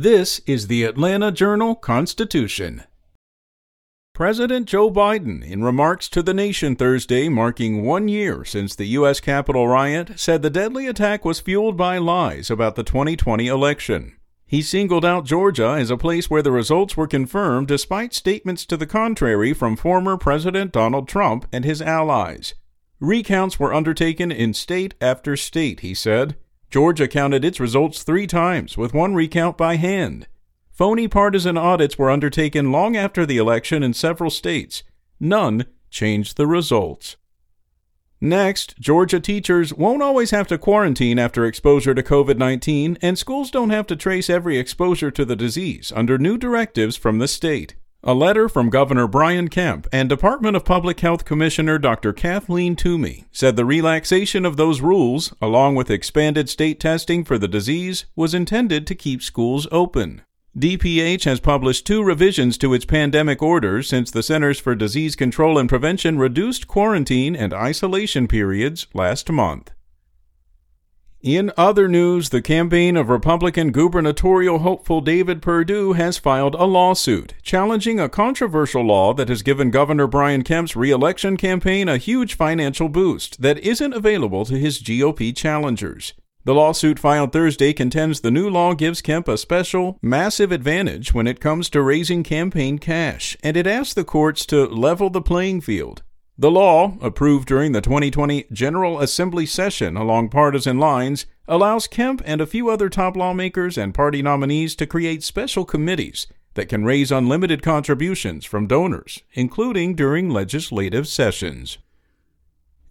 This is the Atlanta Journal Constitution. President Joe Biden, in remarks to the nation Thursday, marking one year since the U.S. Capitol riot, said the deadly attack was fueled by lies about the 2020 election. He singled out Georgia as a place where the results were confirmed despite statements to the contrary from former President Donald Trump and his allies. Recounts were undertaken in state after state, he said. Georgia counted its results three times, with one recount by hand. Phony partisan audits were undertaken long after the election in several states. None changed the results. Next, Georgia teachers won't always have to quarantine after exposure to COVID 19, and schools don't have to trace every exposure to the disease under new directives from the state. A letter from Governor Brian Kemp and Department of Public Health Commissioner Dr. Kathleen Toomey said the relaxation of those rules, along with expanded state testing for the disease, was intended to keep schools open. DPH has published two revisions to its pandemic orders since the Centers for Disease Control and Prevention reduced quarantine and isolation periods last month. In other news, the campaign of Republican gubernatorial hopeful David Perdue has filed a lawsuit challenging a controversial law that has given Governor Brian Kemp's reelection campaign a huge financial boost that isn't available to his GOP challengers. The lawsuit filed Thursday contends the new law gives Kemp a special, massive advantage when it comes to raising campaign cash, and it asks the courts to level the playing field. The law, approved during the 2020 General Assembly session along partisan lines, allows Kemp and a few other top lawmakers and party nominees to create special committees that can raise unlimited contributions from donors, including during legislative sessions.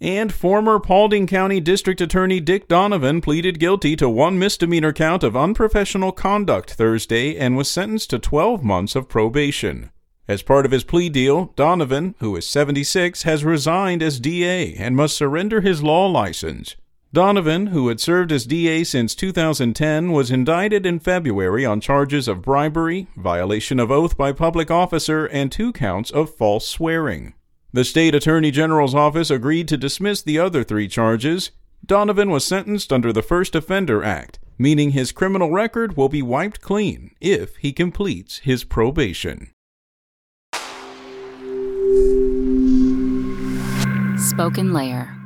And former Paulding County District Attorney Dick Donovan pleaded guilty to one misdemeanor count of unprofessional conduct Thursday and was sentenced to 12 months of probation. As part of his plea deal, Donovan, who is 76, has resigned as DA and must surrender his law license. Donovan, who had served as DA since 2010, was indicted in February on charges of bribery, violation of oath by public officer, and two counts of false swearing. The state attorney general's office agreed to dismiss the other three charges. Donovan was sentenced under the First Offender Act, meaning his criminal record will be wiped clean if he completes his probation. Spoken Layer